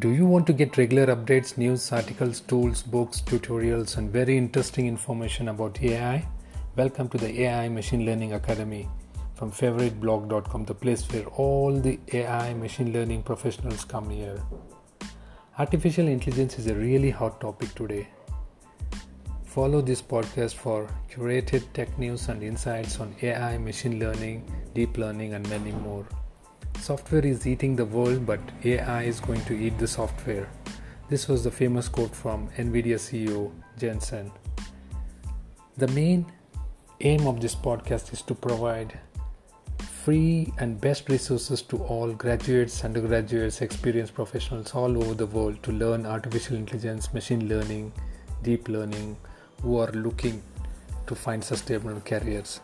Do you want to get regular updates, news, articles, tools, books, tutorials, and very interesting information about AI? Welcome to the AI Machine Learning Academy from favoriteblog.com, the place where all the AI machine learning professionals come here. Artificial intelligence is a really hot topic today. Follow this podcast for curated tech news and insights on AI, machine learning, deep learning, and many more. Software is eating the world, but AI is going to eat the software. This was the famous quote from NVIDIA CEO Jensen. The main aim of this podcast is to provide free and best resources to all graduates, undergraduates, experienced professionals all over the world to learn artificial intelligence, machine learning, deep learning, who are looking to find sustainable careers.